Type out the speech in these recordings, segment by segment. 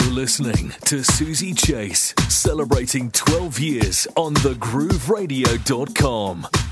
You're listening to Susie Chase, celebrating 12 years on thegrooveradio.com.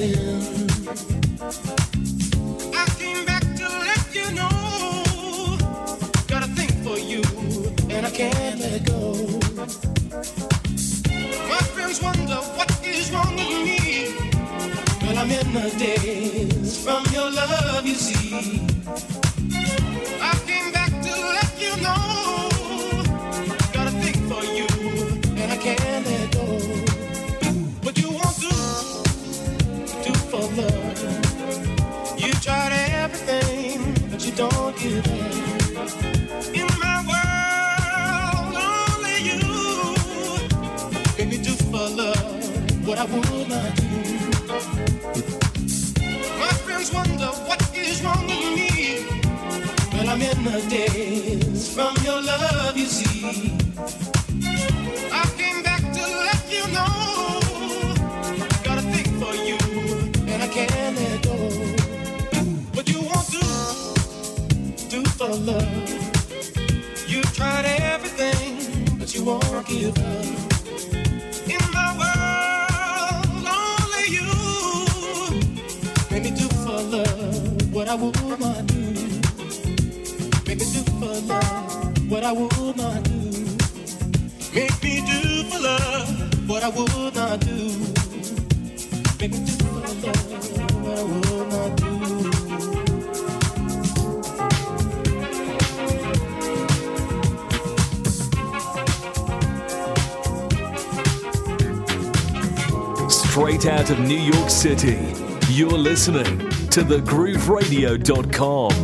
love what I not do. My friends wonder what is wrong with me. Well, I'm in the days from your love, you see. I came back to let you know. Got a thing for you, and I can't let go. What you want to do for love. You tried everything, but you won't give up. What I would not do. Make me do for love what I would not do. Make me do for love what I would not do. straight out of New York City. You're listening to thegrooveradio.com.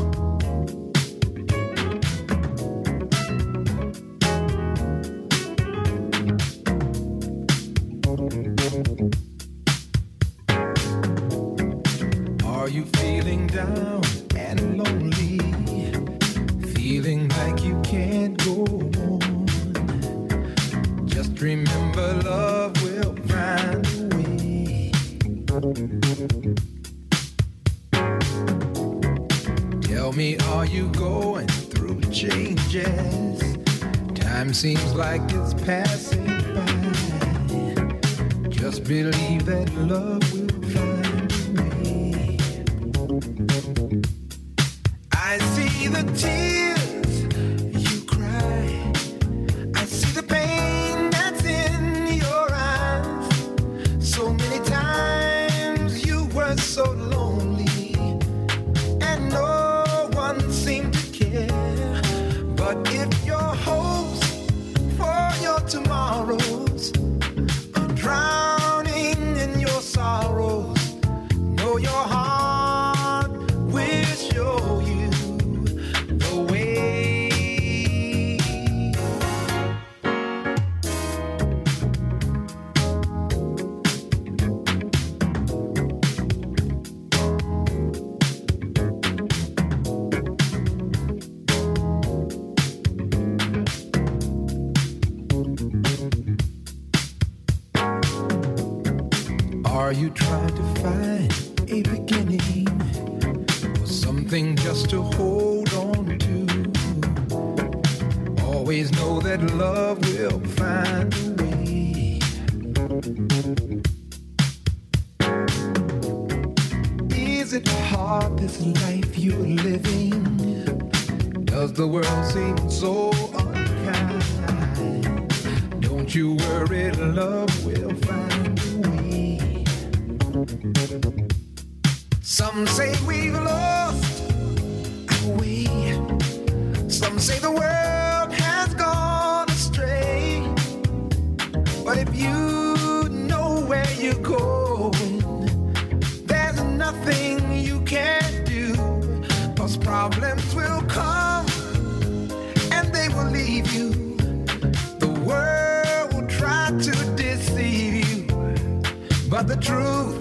the truth.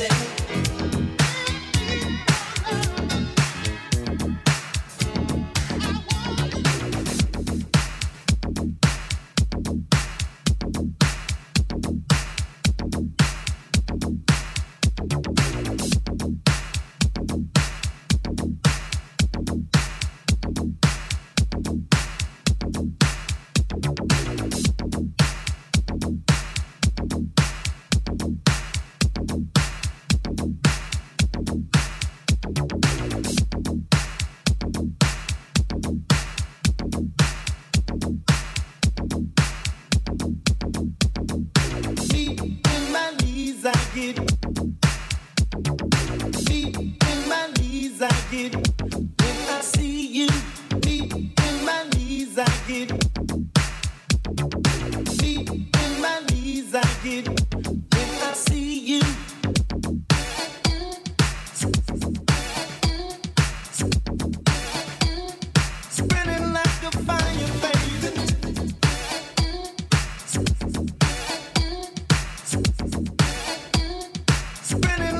I always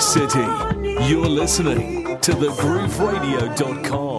York City, you're listening to thegrooveradio.com.